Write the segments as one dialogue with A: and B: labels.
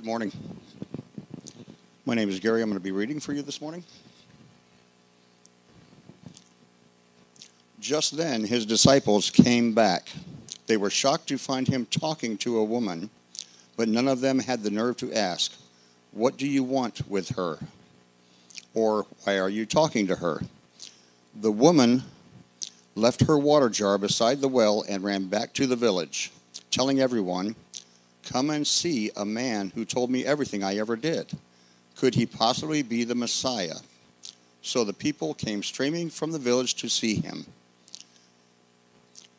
A: Good morning. My name is Gary. I'm going to be reading for you this morning. Just then, his disciples came back. They were shocked to find him talking to a woman, but none of them had the nerve to ask, What do you want with her? Or, Why are you talking to her? The woman left her water jar beside the well and ran back to the village, telling everyone, Come and see a man who told me everything I ever did. Could he possibly be the Messiah? So the people came streaming from the village to see him.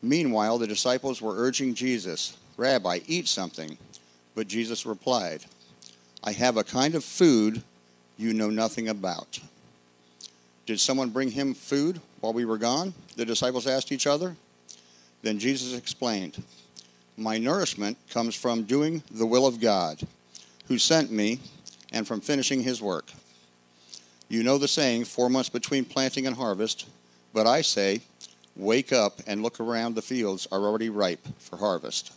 A: Meanwhile, the disciples were urging Jesus, Rabbi, eat something. But Jesus replied, I have a kind of food you know nothing about. Did someone bring him food while we were gone? The disciples asked each other. Then Jesus explained, My nourishment comes from doing the will of God, who sent me, and from finishing his work. You know the saying, four months between planting and harvest, but I say, Wake up and look around, the fields are already ripe for harvest.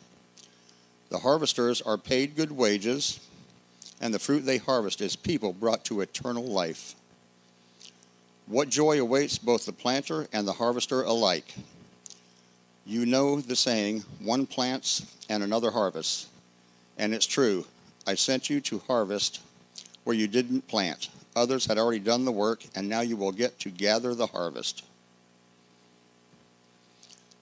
A: The harvesters are paid good wages, and the fruit they harvest is people brought to eternal life. What joy awaits both the planter and the harvester alike. You know the saying, one plants and another harvests. And it's true. I sent you to harvest where you didn't plant. Others had already done the work, and now you will get to gather the harvest.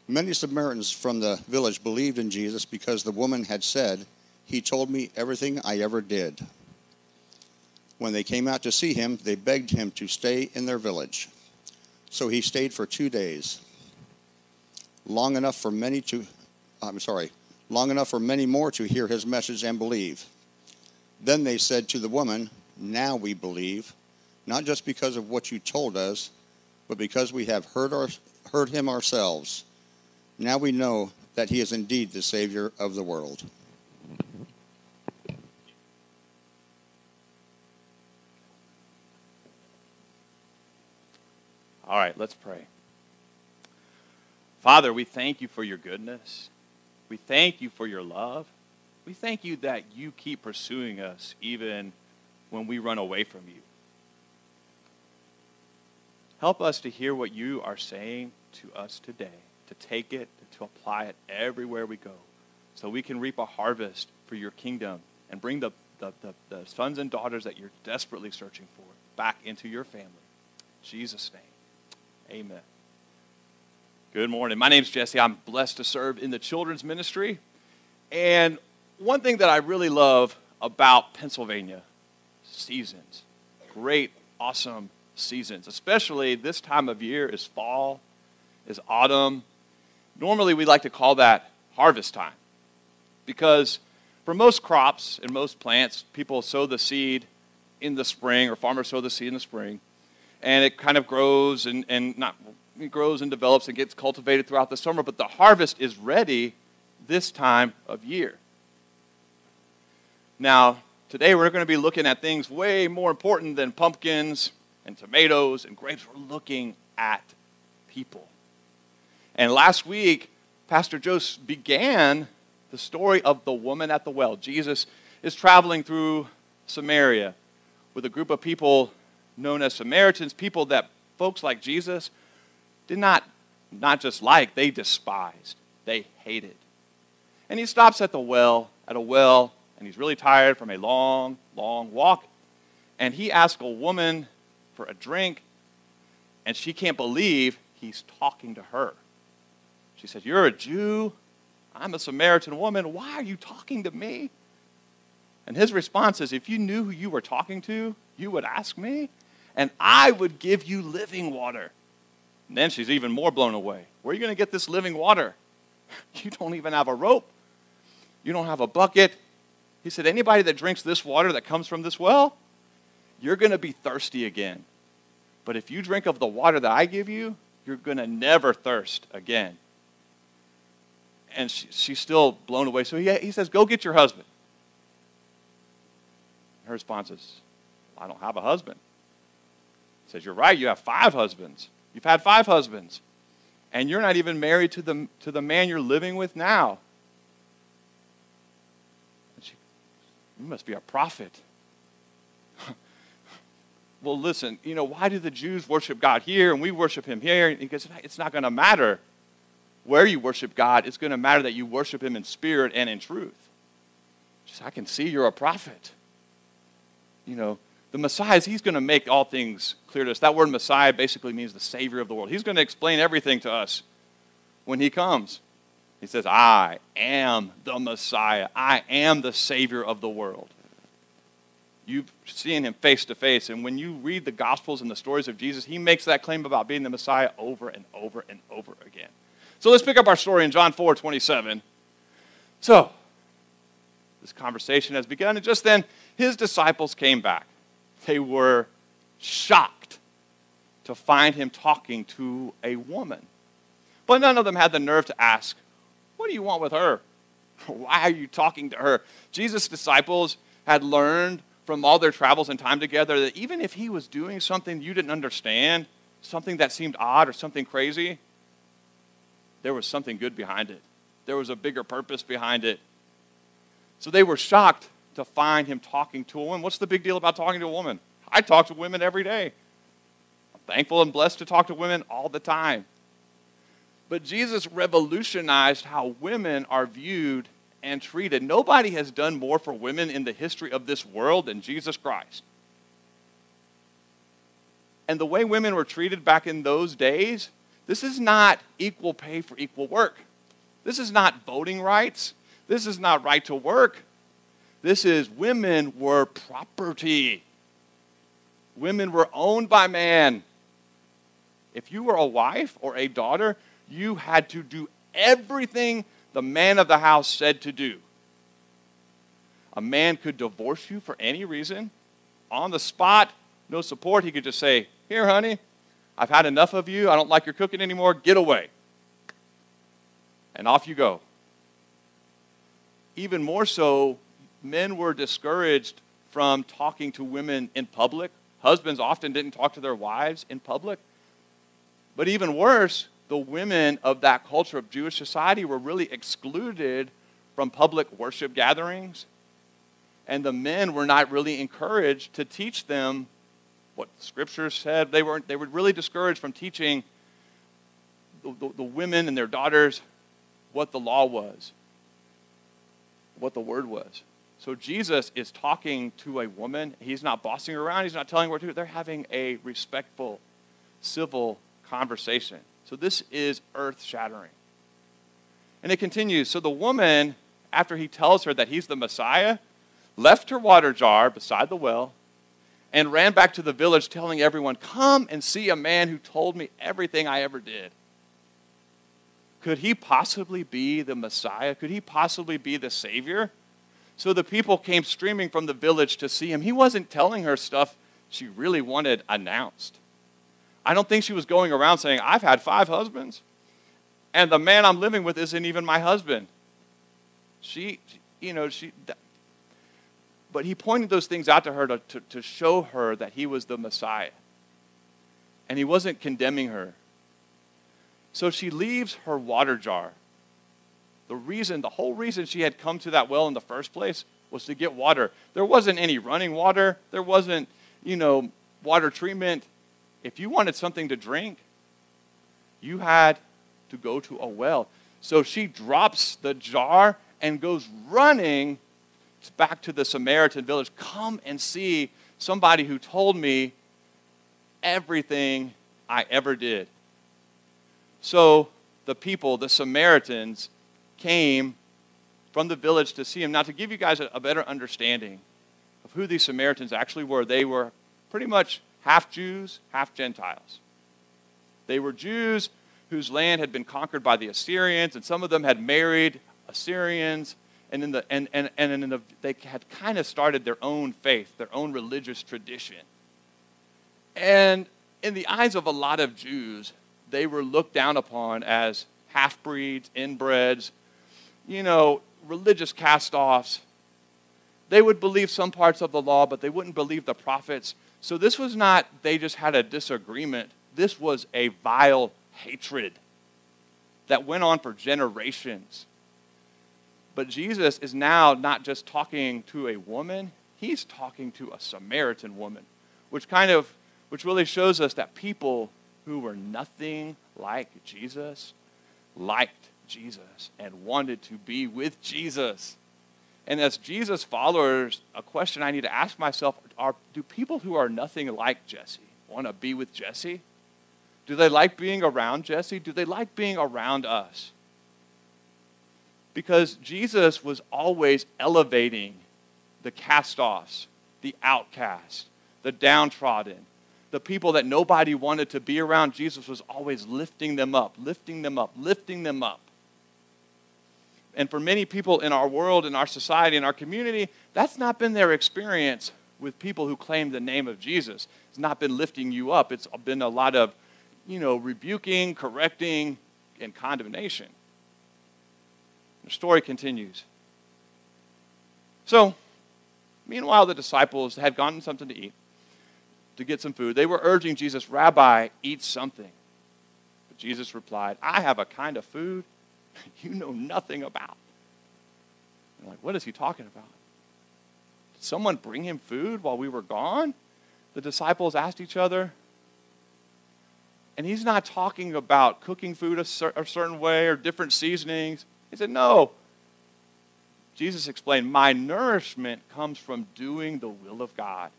A: Many Samaritans from the village believed in Jesus because the woman had said, He told me everything I ever did. When they came out to see him, they begged him to stay in their village. So he stayed for two days, long enough for many to, I'm sorry, long enough for many more to hear his message and believe. Then they said to the woman, Now we believe, not just because of what you told us, but because we have heard, our, heard him ourselves. Now we know that he is indeed the Savior of the world.
B: All right, let's pray. Father, we thank you for your goodness. We thank you for your love. We thank you that you keep pursuing us even when we run away from you. Help us to hear what you are saying to us today, to take it, to apply it everywhere we go, so we can reap a harvest for your kingdom and bring the, the, the, the sons and daughters that you're desperately searching for back into your family. In Jesus' name. Amen. Good morning. My name is Jesse. I'm blessed to serve in the children's ministry. And one thing that I really love about Pennsylvania seasons, great, awesome seasons, especially this time of year is fall, is autumn. Normally, we like to call that harvest time because for most crops and most plants, people sow the seed in the spring, or farmers sow the seed in the spring and it kind of grows and, and not grows and develops and gets cultivated throughout the summer, but the harvest is ready this time of year. Now, today we're going to be looking at things way more important than pumpkins and tomatoes and grapes. We're looking at people. And last week, Pastor Joseph began the story of the woman at the well. Jesus is traveling through Samaria with a group of people known as Samaritans, people that folks like Jesus did not not just like, they despised, they hated. And he stops at the well, at a well, and he's really tired from a long, long walk. And he asks a woman for a drink, and she can't believe he's talking to her. She says, You're a Jew. I'm a Samaritan woman. Why are you talking to me? And his response is, If you knew who you were talking to, you would ask me and I would give you living water. And then she's even more blown away. Where are you going to get this living water? You don't even have a rope. You don't have a bucket. He said, Anybody that drinks this water that comes from this well, you're going to be thirsty again. But if you drink of the water that I give you, you're going to never thirst again. And she, she's still blown away. So he, he says, Go get your husband. Her response is, I don't have a husband He says, You're right, you have five husbands. You've had five husbands. And you're not even married to the, to the man you're living with now. She, You must be a prophet. well, listen, you know, why do the Jews worship God here and we worship him here? Because it's not going to matter where you worship God. It's going to matter that you worship him in spirit and in truth. I can see you're a prophet. You know, the Messiah, he's going to make all things clear to us. That word Messiah basically means the Savior of the world. He's going to explain everything to us when he comes. He says, I am the Messiah. I am the Savior of the world. You've seen him face to face. And when you read the Gospels and the stories of Jesus, he makes that claim about being the Messiah over and over and over again. So let's pick up our story in John 4 27. So, this conversation has begun, and just then his disciples came back they were shocked to find him talking to a woman. But none of them had the nerve to ask, What do you want with her? Why are you talking to her? Jesus' disciples had learned from all their travels and time together that even if he was doing something you didn't understand, something that seemed odd or something crazy, there was something good behind it. There was a bigger purpose behind it. So they were shocked to find him talking to a woman. What's the big deal about talking to a woman? I talk to women every day. I'm thankful and blessed to talk to women all the time. But Jesus revolutionized how women are viewed and treated. Nobody has done more for women in the history of this world than Jesus Christ. And the way women were treated back in those days, this is not equal pay for equal work. This is not voting rights. This is not right to work. This is women were property. Women were owned by man. If you were a wife or a daughter, you had to do everything the man of the house said to do. A man could divorce you for any reason, on the spot, no support. He could just say, Here, honey, I've had enough of you. I don't like your cooking anymore. Get away. And off you go. Even more so, men were discouraged from talking to women in public. Husbands often didn't talk to their wives in public. But even worse, the women of that culture of Jewish society were really excluded from public worship gatherings. And the men were not really encouraged to teach them what Scripture said. They were, they were really discouraged from teaching the, the, the women and their daughters what the law was, what the word was. So Jesus is talking to a woman. He's not bossing her around. He's not telling her what to do. They're having a respectful, civil conversation. So this is earth shattering. And it continues. So the woman, after he tells her that he's the Messiah, left her water jar beside the well and ran back to the village telling everyone, Come and see a man who told me everything I ever did. Could he possibly be the Messiah? Could he possibly be the Savior? So the people came streaming from the village to see him. He wasn't telling her stuff she really wanted announced. I don't think she was going around saying, I've had five husbands, and the man I'm living with isn't even my husband. She, you know, she. But he pointed those things out to her to, to, to show her that he was the Messiah. And he wasn't condemning her. So she leaves her water jar the reason, the whole reason she had come to that well in the first place was to get water. There wasn't any running water, there wasn't, you know, water treatment. If you wanted something to drink, you had to go to a well. So she drops the jar and goes running back to the Samaritan village. Come and see somebody who told me everything I ever did. So the people, the Samaritans, came from the village to see him. Now, to give you guys a, a better understanding of who these Samaritans actually were, they were pretty much half Jews, half Gentiles. They were Jews whose land had been conquered by the Assyrians, and some of them had married Assyrians, and, in the, and, and, and in the, they had kind of started their own faith, their own religious tradition. And in the eyes of a lot of Jews, they were looked down upon as half breeds, inbreds, you know, religious cast offs. They would believe some parts of the law, but they wouldn't believe the prophets. So this was not, they just had a disagreement. This was a vile hatred that went on for generations. But Jesus is now not just talking to a woman, he's talking to a Samaritan woman, which kind of which really shows us that people who were nothing like Jesus liked Jesus and wanted to be with Jesus. And as Jesus followers, a question I need to ask myself are do people who are nothing like Jesse want to be with Jesse? Do they like being around Jesse? Do they like being around us? Because Jesus was always elevating the cast offs, the outcast, the downtrodden, the people that nobody wanted to be around. Jesus was always lifting them up, lifting them up, lifting them up. And for many people in our world, in our society, in our community, that's not been their experience with people who claim the name of Jesus. It's not been lifting you up. It's been a lot of, you know, rebuking, correcting, and condemnation. The story continues. So, meanwhile, the disciples had gotten something to eat, to get some food. They were urging Jesus, Rabbi, eat something. But Jesus replied, I have a kind of food you know nothing about. Like, what is he talking about? Did someone bring him food while we were gone? The disciples asked each other. And he's not talking about cooking food a, cer- a certain way or different seasonings. He said, no. Jesus explained, My nourishment comes from doing the will of God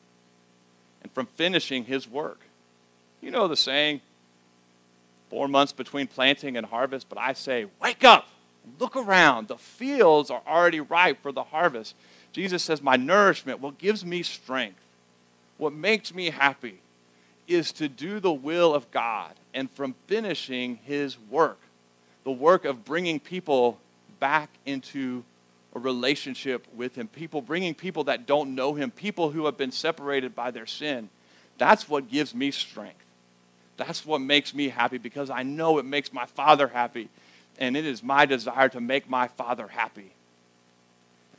B: and from finishing his work. You know the saying, four months between planting and harvest, but I say, wake up, look around. The fields are already ripe for the harvest. Jesus says, My nourishment, what gives me strength, what makes me happy, is to do the will of God and from finishing his work, the work of bringing people back into a relationship with him, people bringing people that don't know him, people who have been separated by their sin. That's what gives me strength. That's what makes me happy because I know it makes my Father happy. And it is my desire to make my Father happy,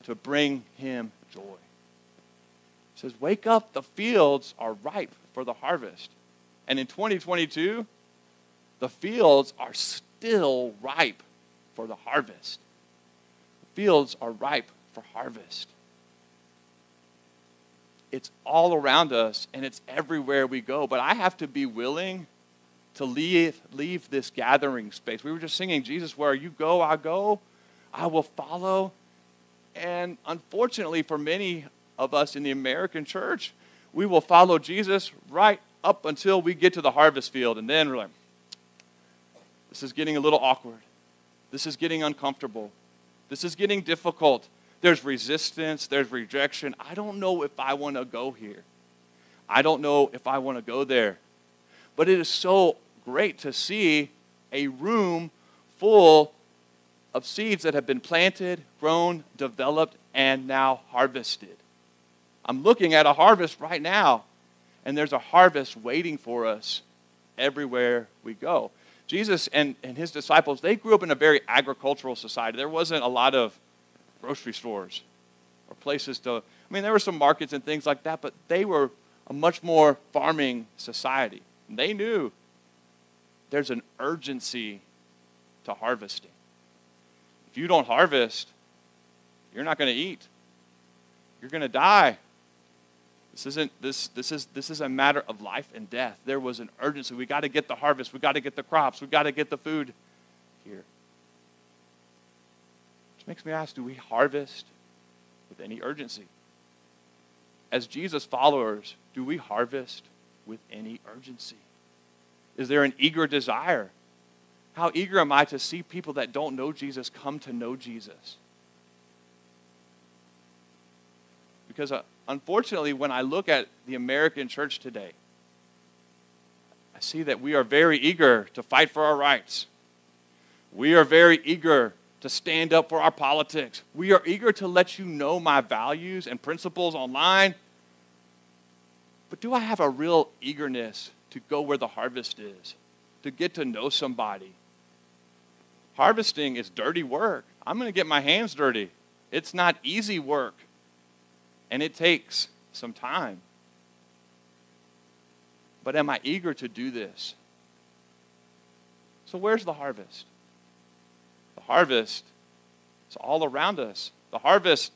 B: to bring him joy. It says, Wake up, the fields are ripe for the harvest. And in 2022, the fields are still ripe for the harvest. The fields are ripe for harvest. It's all around us and it's everywhere we go. But I have to be willing to leave, leave this gathering space. We were just singing, Jesus, where you go, I go, I will follow. And unfortunately, for many of us in the American church, we will follow Jesus right up until we get to the harvest field. And then we're like, this is getting a little awkward. This is getting uncomfortable. This is getting difficult. There's resistance, there's rejection. I don't know if I want to go here. I don't know if I want to go there. But it is so great to see a room full of seeds that have been planted, grown, developed, and now harvested. I'm looking at a harvest right now, and there's a harvest waiting for us everywhere we go. Jesus and, and his disciples, they grew up in a very agricultural society. There wasn't a lot of grocery stores or places to, I mean, there were some markets and things like that, but they were a much more farming society. They knew there's an urgency to harvesting. If you don't harvest, you're not going to eat. You're going to die. This isn't this this is this is a matter of life and death. There was an urgency. We got to get the harvest. We got to get the crops. We got to get the food here. Which makes me ask, do we harvest with any urgency? As Jesus followers, do we harvest with any urgency? Is there an eager desire? How eager am I to see people that don't know Jesus come to know Jesus? Because uh, unfortunately, when I look at the American church today, I see that we are very eager to fight for our rights. We are very eager to stand up for our politics. We are eager to let you know my values and principles online. But do I have a real eagerness to go where the harvest is, to get to know somebody? Harvesting is dirty work. I'm going to get my hands dirty. It's not easy work and it takes some time. But am I eager to do this? So, where's the harvest? Harvest It's all around us. The harvest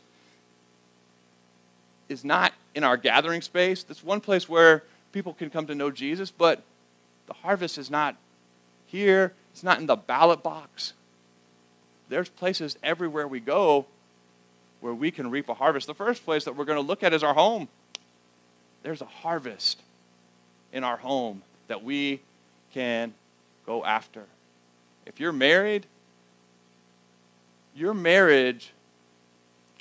B: is not in our gathering space. That's one place where people can come to know Jesus, but the harvest is not here. It's not in the ballot box. There's places everywhere we go where we can reap a harvest. The first place that we're going to look at is our home. There's a harvest in our home that we can go after. If you're married, your marriage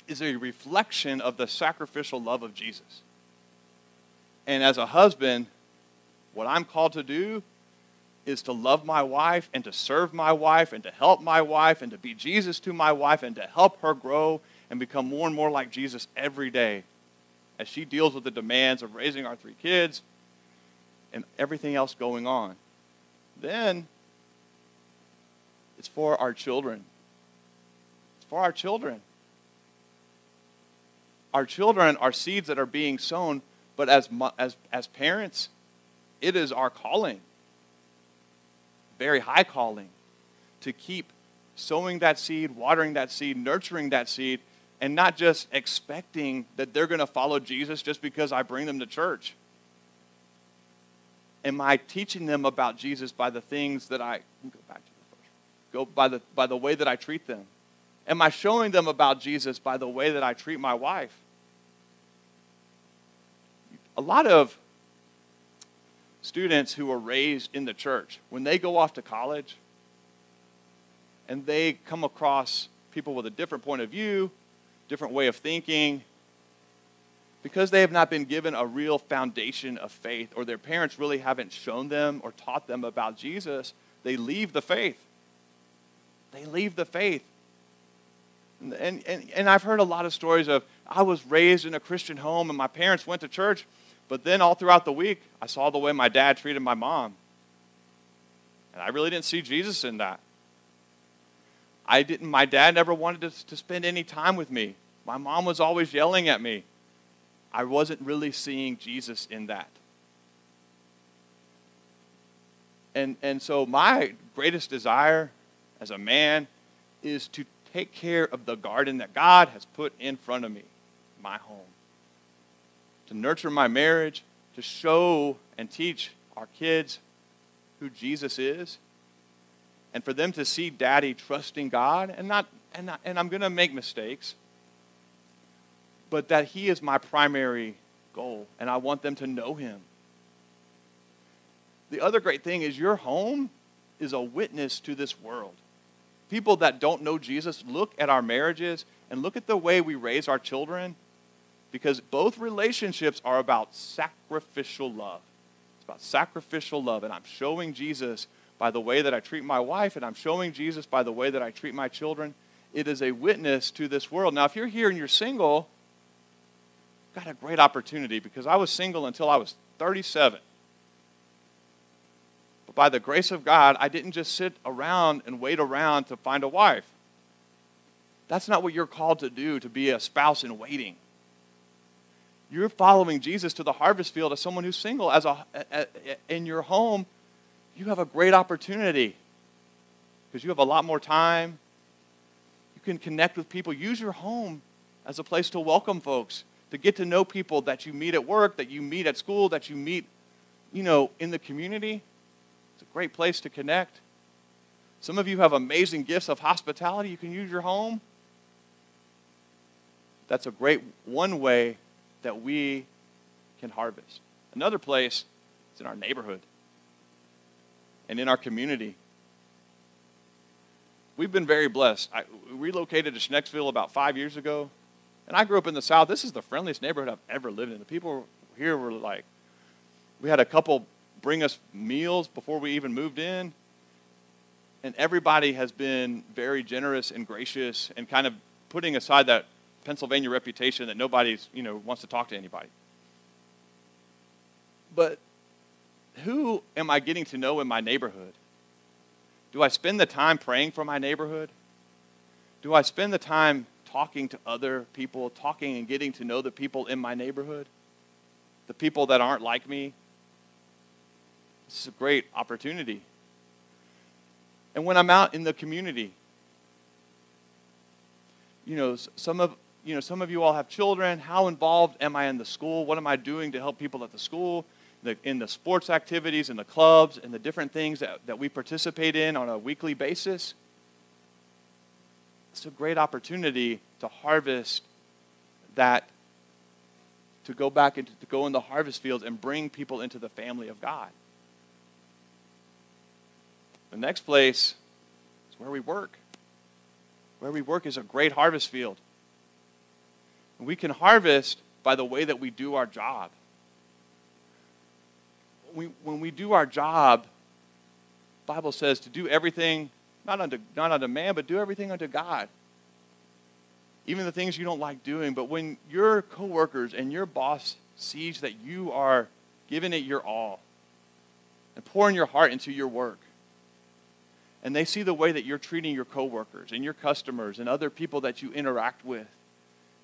B: is a reflection of the sacrificial love of Jesus. And as a husband, what I'm called to do is to love my wife and to serve my wife and to help my wife and to be Jesus to my wife and to help her grow and become more and more like Jesus every day as she deals with the demands of raising our three kids and everything else going on. Then it's for our children. For our children. Our children are seeds that are being sown, but as, as, as parents, it is our calling, very high calling, to keep sowing that seed, watering that seed, nurturing that seed, and not just expecting that they're going to follow Jesus just because I bring them to church. Am I teaching them about Jesus by the things that I go back to the first, go by the by the way that I treat them? Am I showing them about Jesus by the way that I treat my wife? A lot of students who are raised in the church, when they go off to college and they come across people with a different point of view, different way of thinking, because they have not been given a real foundation of faith, or their parents really haven't shown them or taught them about Jesus, they leave the faith. They leave the faith. And, and, and I've heard a lot of stories of I was raised in a Christian home and my parents went to church, but then all throughout the week, I saw the way my dad treated my mom. And I really didn't see Jesus in that. I didn't, my dad never wanted to, to spend any time with me. My mom was always yelling at me. I wasn't really seeing Jesus in that. And, and so, my greatest desire as a man is to take care of the garden that God has put in front of me, my home. To nurture my marriage, to show and teach our kids who Jesus is, and for them to see daddy trusting God and not and, not, and I'm going to make mistakes but that He is my primary goal, and I want them to know Him. The other great thing is your home is a witness to this world. People that don't know Jesus look at our marriages and look at the way we raise our children because both relationships are about sacrificial love. It's about sacrificial love, and I'm showing Jesus by the way that I treat my wife, and I'm showing Jesus by the way that I treat my children. It is a witness to this world. Now, if you're here and you're single, got a great opportunity because I was single until I was 37. By the grace of God, I didn't just sit around and wait around to find a wife. That's not what you're called to do, to be a spouse in waiting. You're following Jesus to the harvest field as someone who's single. As a, a, a in your home, you have a great opportunity because you have a lot more time. You can connect with people. Use your home as a place to welcome folks to get to know people that you meet at work, that you meet at school, that you meet, you know, in the community. It's a great place to connect. Some of you have amazing gifts of hospitality. You can use your home. That's a great one way that we can harvest. Another place is in our neighborhood and in our community. We've been very blessed. I relocated to Schnecksville about five years ago. And I grew up in the South. This is the friendliest neighborhood I've ever lived in. The people here were like, we had a couple bring us meals before we even moved in. And everybody has been very generous and gracious and kind of putting aside that Pennsylvania reputation that nobody's, you know, wants to talk to anybody. But who am I getting to know in my neighborhood? Do I spend the time praying for my neighborhood? Do I spend the time talking to other people, talking and getting to know the people in my neighborhood, the people that aren't like me. This is a great opportunity. And when I'm out in the community, you know, some of you know, some of you all have children. How involved am I in the school? What am I doing to help people at the school? The, in the sports activities, in the clubs, and the different things that, that we participate in on a weekly basis? It's a great opportunity to harvest that, to go back into, to go in the harvest fields and bring people into the family of God. The next place is where we work. Where we work is a great harvest field. We can harvest by the way that we do our job. We, when we do our job, Bible says to do everything not unto, not unto man, but do everything unto God. Even the things you don't like doing. But when your coworkers and your boss sees that you are giving it your all and pouring your heart into your work, and they see the way that you're treating your coworkers and your customers and other people that you interact with,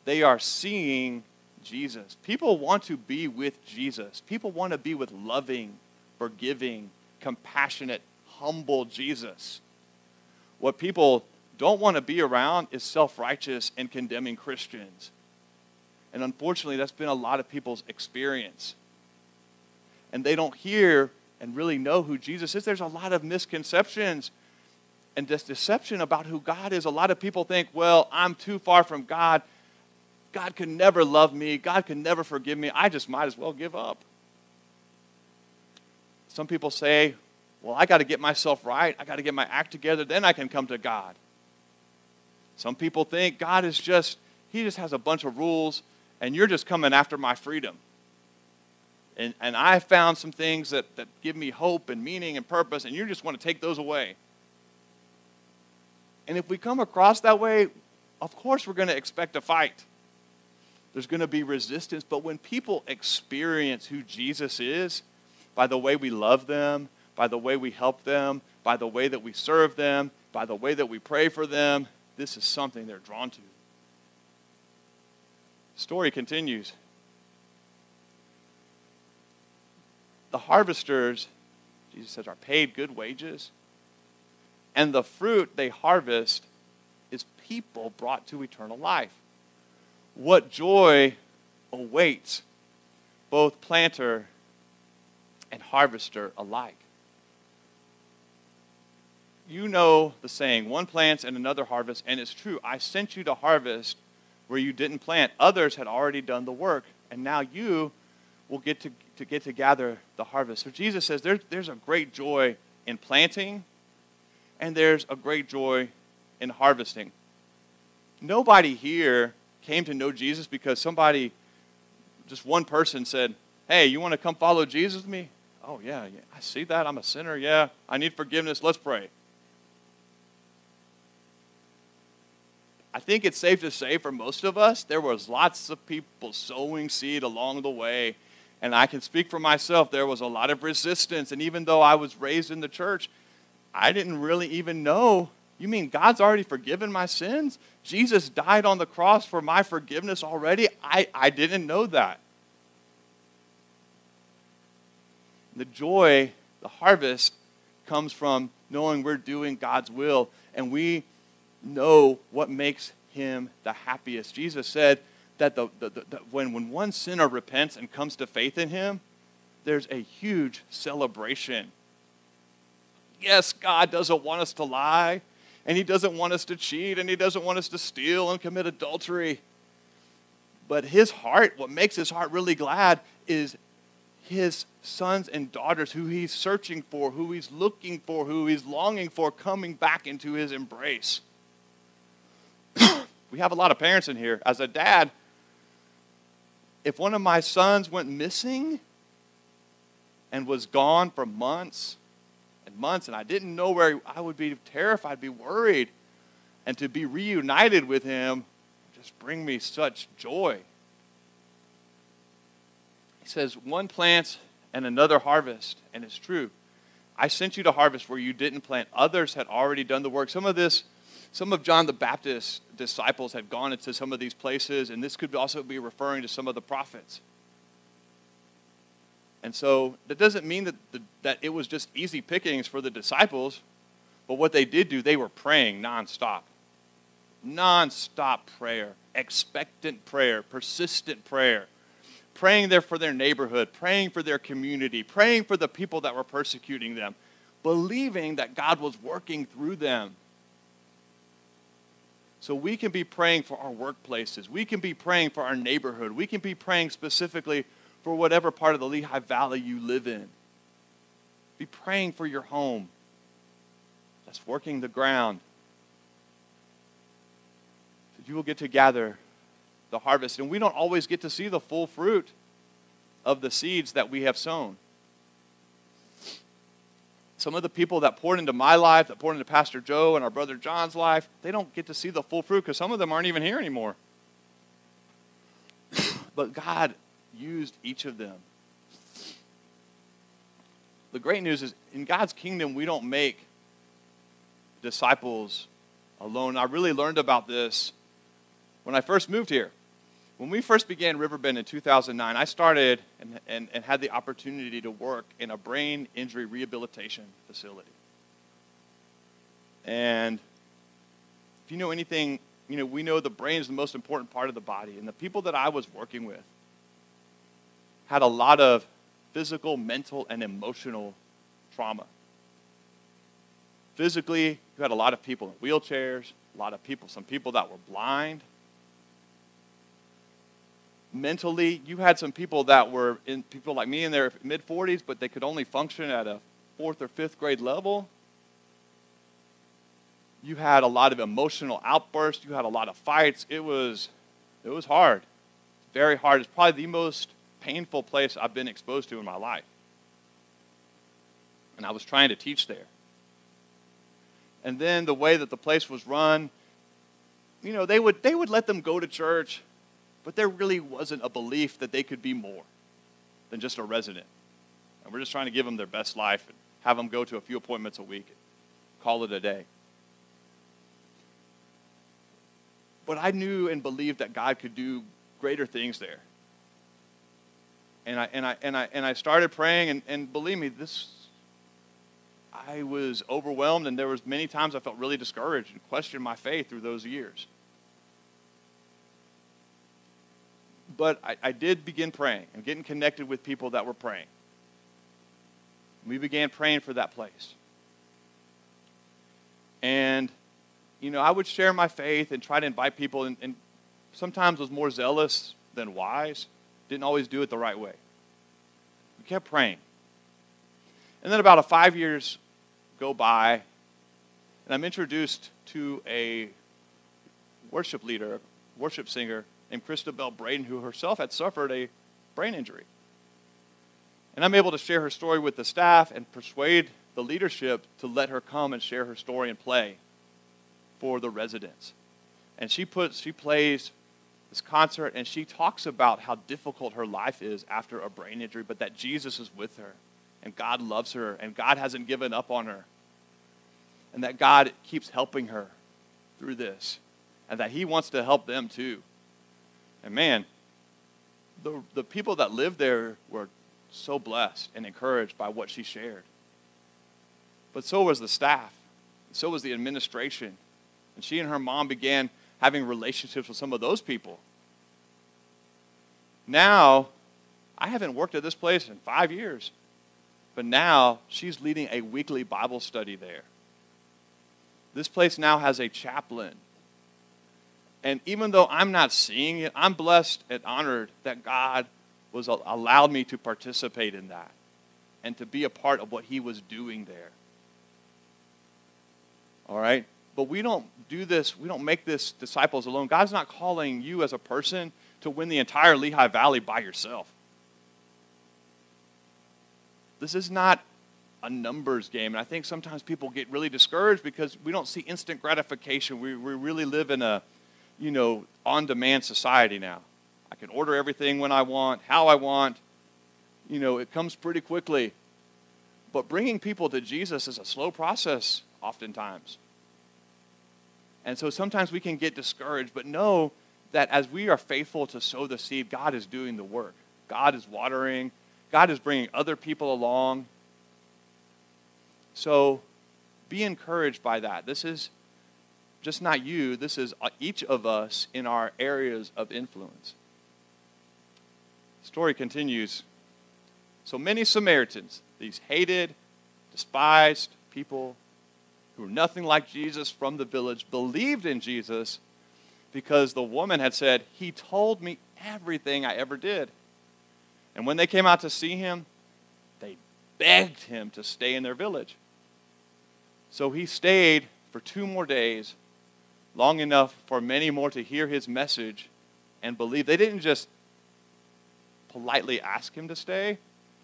B: they are seeing Jesus. People want to be with Jesus. People want to be with loving, forgiving, compassionate, humble Jesus. What people don't want to be around is self righteous and condemning Christians. And unfortunately, that's been a lot of people's experience. And they don't hear and really know who Jesus is. There's a lot of misconceptions and this deception about who God is. A lot of people think, well, I'm too far from God. God can never love me. God can never forgive me. I just might as well give up. Some people say, well, I got to get myself right. I got to get my act together. Then I can come to God. Some people think God is just, He just has a bunch of rules and you're just coming after my freedom. And, and I found some things that, that give me hope and meaning and purpose, and you just want to take those away. And if we come across that way, of course we're going to expect a fight. There's going to be resistance. But when people experience who Jesus is by the way we love them, by the way we help them, by the way that we serve them, by the way that we pray for them, this is something they're drawn to. Story continues. The harvesters, Jesus says, are paid good wages and the fruit they harvest is people brought to eternal life. What joy awaits both planter and harvester alike. You know the saying, one plants and another harvests, and it's true. I sent you to harvest where you didn't plant. Others had already done the work, and now you will get to, to get to gather the harvest. So Jesus says there, there's a great joy in planting and there's a great joy in harvesting. Nobody here came to know Jesus because somebody, just one person said, Hey, you want to come follow Jesus with me? Oh, yeah, yeah, I see that. I'm a sinner. Yeah, I need forgiveness. Let's pray. I think it's safe to say for most of us, there was lots of people sowing seed along the way. And I can speak for myself, there was a lot of resistance. And even though I was raised in the church, I didn't really even know. You mean God's already forgiven my sins? Jesus died on the cross for my forgiveness already? I, I didn't know that. The joy, the harvest, comes from knowing we're doing God's will and we know what makes him the happiest. Jesus said that the, the, the, when, when one sinner repents and comes to faith in him, there's a huge celebration yes, God doesn't want us to lie, and He doesn't want us to cheat, and He doesn't want us to steal and commit adultery. But His heart, what makes His heart really glad, is His sons and daughters who He's searching for, who He's looking for, who He's longing for, coming back into His embrace. we have a lot of parents in here. As a dad, if one of my sons went missing and was gone for months, months, and I didn't know where I would be terrified, be worried. And to be reunited with him just bring me such joy. He says, one plants and another harvest, and it's true. I sent you to harvest where you didn't plant. Others had already done the work. Some of this, some of John the Baptist's disciples had gone into some of these places, and this could also be referring to some of the prophets. And so that doesn't mean that, the, that it was just easy pickings for the disciples, but what they did do, they were praying nonstop. nonstop prayer, expectant prayer, persistent prayer, praying there for their neighborhood, praying for their community, praying for the people that were persecuting them, believing that God was working through them. So we can be praying for our workplaces. We can be praying for our neighborhood. We can be praying specifically for whatever part of the Lehigh Valley you live in. Be praying for your home. That's working the ground. That you will get to gather the harvest. And we don't always get to see the full fruit of the seeds that we have sown. Some of the people that poured into my life, that poured into Pastor Joe and our brother John's life, they don't get to see the full fruit because some of them aren't even here anymore. but God used each of them. The great news is in God's kingdom, we don't make disciples alone. I really learned about this when I first moved here. When we first began Riverbend in 2009, I started and, and, and had the opportunity to work in a brain injury rehabilitation facility. And if you know anything, you know, we know the brain is the most important part of the body. And the people that I was working with had a lot of physical, mental, and emotional trauma. Physically, you had a lot of people in wheelchairs, a lot of people, some people that were blind, mentally, you had some people that were in people like me in their mid 40s, but they could only function at a fourth or fifth grade level. You had a lot of emotional outbursts. You had a lot of fights. It was, it was hard, very hard. It's probably the most painful place I've been exposed to in my life. And I was trying to teach there. And then the way that the place was run, you know, they would they would let them go to church but there really wasn't a belief that they could be more than just a resident. And we're just trying to give them their best life and have them go to a few appointments a week and call it a day. But I knew and believed that God could do greater things there. And I, and I, and I, and I started praying, and, and believe me, this, I was overwhelmed, and there was many times I felt really discouraged and questioned my faith through those years. but I, I did begin praying and getting connected with people that were praying. We began praying for that place. And, you know, I would share my faith and try to invite people, and, and sometimes was more zealous than wise. Didn't always do it the right way. We kept praying. And then about a five years go by, and I'm introduced to a worship leader, worship singer named Christabel Braden, who herself had suffered a brain injury. And I'm able to share her story with the staff and persuade the leadership to let her come and share her story and play for the residents. And she puts she plays this concert and she talks about how difficult her life is after a brain injury, but that Jesus is with her and God loves her and God hasn't given up on her. And that God keeps helping her through this and that he wants to help them too. And man, the, the people that lived there were so blessed and encouraged by what she shared. But so was the staff, so was the administration. And she and her mom began having relationships with some of those people. Now, I haven't worked at this place in five years, but now she's leading a weekly Bible study there. This place now has a chaplain and even though I'm not seeing it, I'm blessed and honored that God was uh, allowed me to participate in that and to be a part of what he was doing there. All right? But we don't do this, we don't make this disciples alone. God's not calling you as a person to win the entire Lehigh Valley by yourself. This is not a numbers game. And I think sometimes people get really discouraged because we don't see instant gratification. We, we really live in a you know, on demand society now. I can order everything when I want, how I want. You know, it comes pretty quickly. But bringing people to Jesus is a slow process, oftentimes. And so sometimes we can get discouraged, but know that as we are faithful to sow the seed, God is doing the work. God is watering, God is bringing other people along. So be encouraged by that. This is just not you, this is uh, each of us in our areas of influence. Story continues. So many Samaritans, these hated, despised people who were nothing like Jesus from the village, believed in Jesus because the woman had said, He told me everything I ever did. And when they came out to see him, they begged him to stay in their village. So he stayed for two more days, long enough for many more to hear his message and believe. They didn't just politely ask him to stay,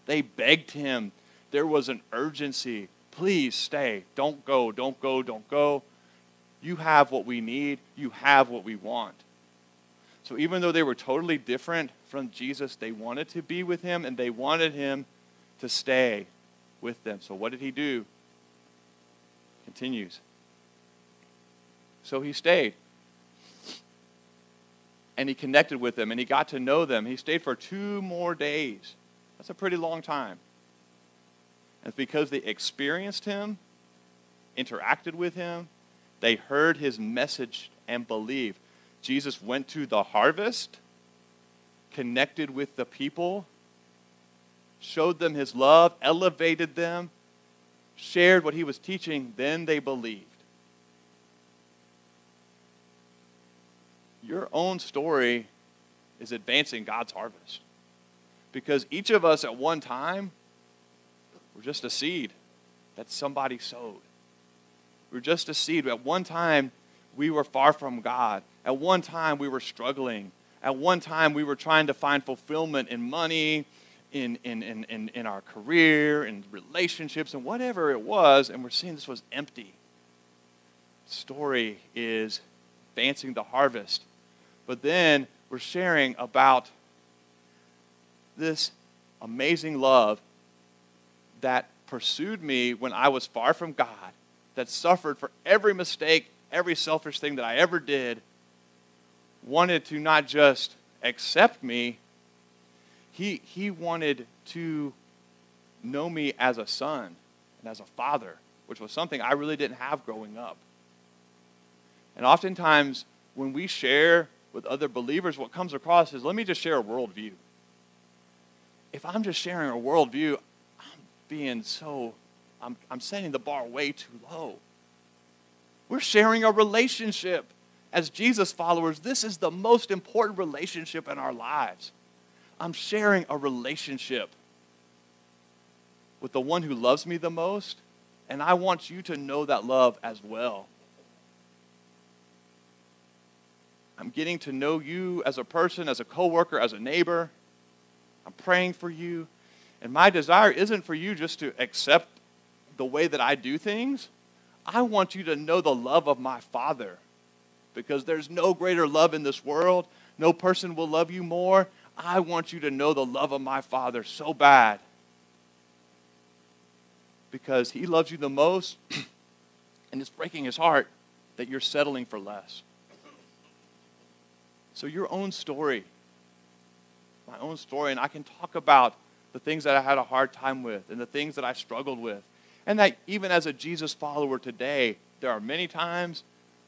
B: they begged him. There was an urgency. Please stay. Don't go, don't go, don't go. You have what we need, you have what we want. So even though they were totally different from Jesus, they wanted to be with him and they wanted him to stay with them. So what did he do? Continues. So he stayed. And he connected with them and he got to know them. He stayed for two more days. That's a pretty long time. And it's because they experienced him, interacted with him, they heard his message and believed. Jesus went to the harvest, connected with the people, showed them his love, elevated them, shared what he was teaching, then they believed. Your own story is advancing God's harvest. Because each of us at one time were just a seed that somebody sowed. We're just a seed. At one time, we were far from God. At one time, we were struggling. At one time, we were trying to find fulfillment in money, in, in, in, in, in our career, in relationships, and whatever it was, and we're seeing this was empty. Story is advancing the harvest. But then we're sharing about this amazing love that pursued me when I was far from God, that suffered for every mistake, every selfish thing that I ever did, wanted to not just accept me, he, he wanted to know me as a son and as a father, which was something I really didn't have growing up. And oftentimes, when we share with other believers, what comes across is let me just share a worldview. If I'm just sharing a worldview, I'm being so, I'm, I'm setting the bar way too low. We're sharing a relationship. As Jesus followers, this is the most important relationship in our lives. I'm sharing a relationship with the one who loves me the most, and I want you to know that love as well. I'm getting to know you as a person, as a coworker, as a neighbor. I'm praying for you. And my desire isn't for you just to accept the way that I do things. I want you to know the love of my Father because there's no greater love in this world. No person will love you more. I want you to know the love of my Father so bad because He loves you the most, and it's breaking His heart that you're settling for less. So, your own story, my own story, and I can talk about the things that I had a hard time with and the things that I struggled with. And that even as a Jesus follower today, there are many times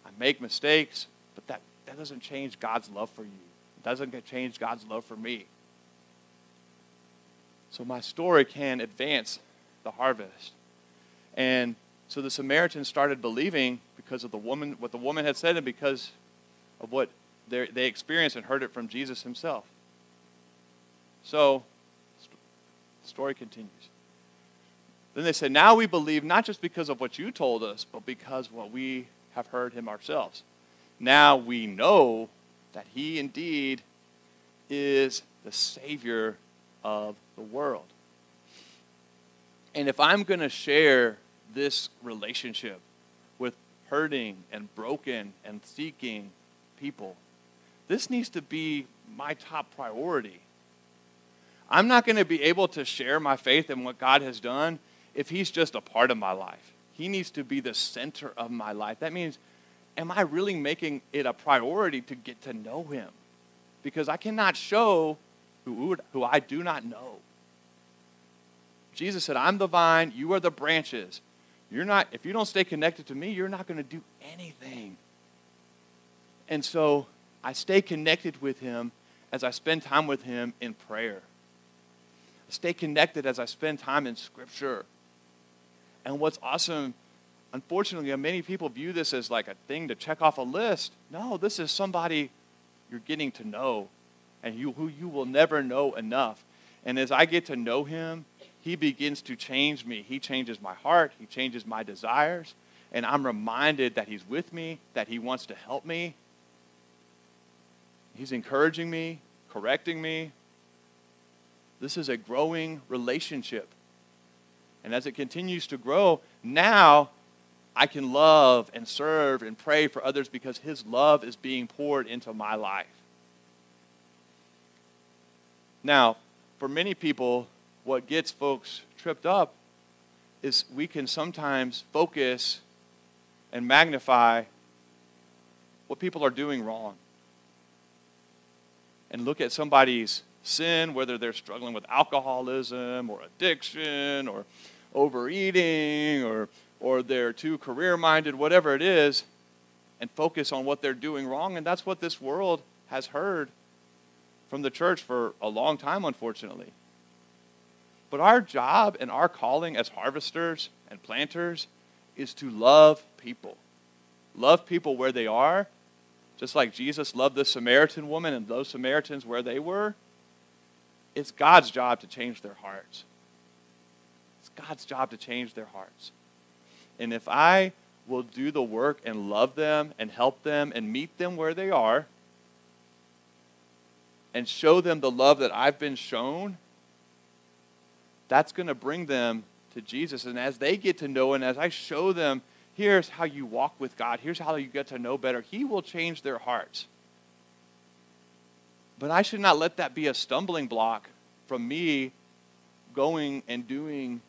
B: I make mistakes, but that, that doesn't change God's love for you. It doesn't change God's love for me. So my story can advance the harvest. And so the Samaritans started believing because of the woman, what the woman had said, and because of what they experienced and heard it from Jesus himself. So, the story continues. Then they said, Now we believe not just because of what you told us, but because what we have heard him ourselves. Now we know that he indeed is the Savior of the world. And if I'm going to share this relationship with hurting and broken and seeking people, this needs to be my top priority. I'm not going to be able to share my faith in what God has done if He's just a part of my life. He needs to be the center of my life. That means, am I really making it a priority to get to know Him? Because I cannot show who, who I do not know. Jesus said, I'm the vine, you are the branches. You're not, if you don't stay connected to me, you're not going to do anything. And so I stay connected with Him as I spend time with Him in prayer. I stay connected as I spend time in Scripture. And what's awesome, unfortunately, uh, many people view this as like a thing to check off a list. No, this is somebody you're getting to know and you, who you will never know enough. And as I get to know Him, He begins to change me. He changes my heart, He changes my desires. And I'm reminded that He's with me, that He wants to help me, He's encouraging me, correcting me. This is a growing relationship. And as it continues to grow, now I can love and serve and pray for others because His love is being poured into my life. Now, for many people, what gets folks tripped up is we can sometimes focus and magnify what people are doing wrong and look at somebody's sin, whether they're struggling with alcoholism or addiction or overeating or, or they're too career minded, whatever it is, and focus on what they're doing wrong. And that's what this world has heard from the church for a long time, unfortunately. But our job and our calling as harvesters and planters is to love people. Love people where they are just like Jesus loved the Samaritan woman and those Samaritans where they were, it's God's job to change their hearts. God's job to change their hearts. And if I will do the work and love them and help them and meet them where they are and show them the love that I've been shown, that's going to bring them to Jesus. And as they get to know and as I show them here's how you walk with God, here's how you get to know better, He will change their hearts. But I should not let that be a stumbling block from me going and doing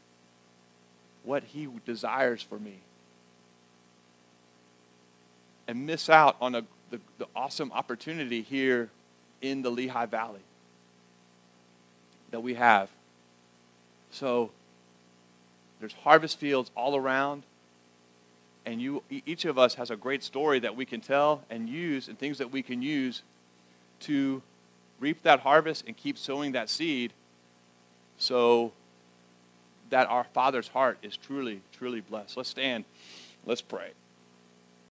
B: what He desires for me. And miss out on a, the, the awesome opportunity here in the Lehigh Valley that we have. So there's harvest fields all around and you each of us has a great story that we can tell and use and things that we can use to reap that harvest and keep sowing that seed so that our father's heart is truly truly blessed. Let's stand. Let's pray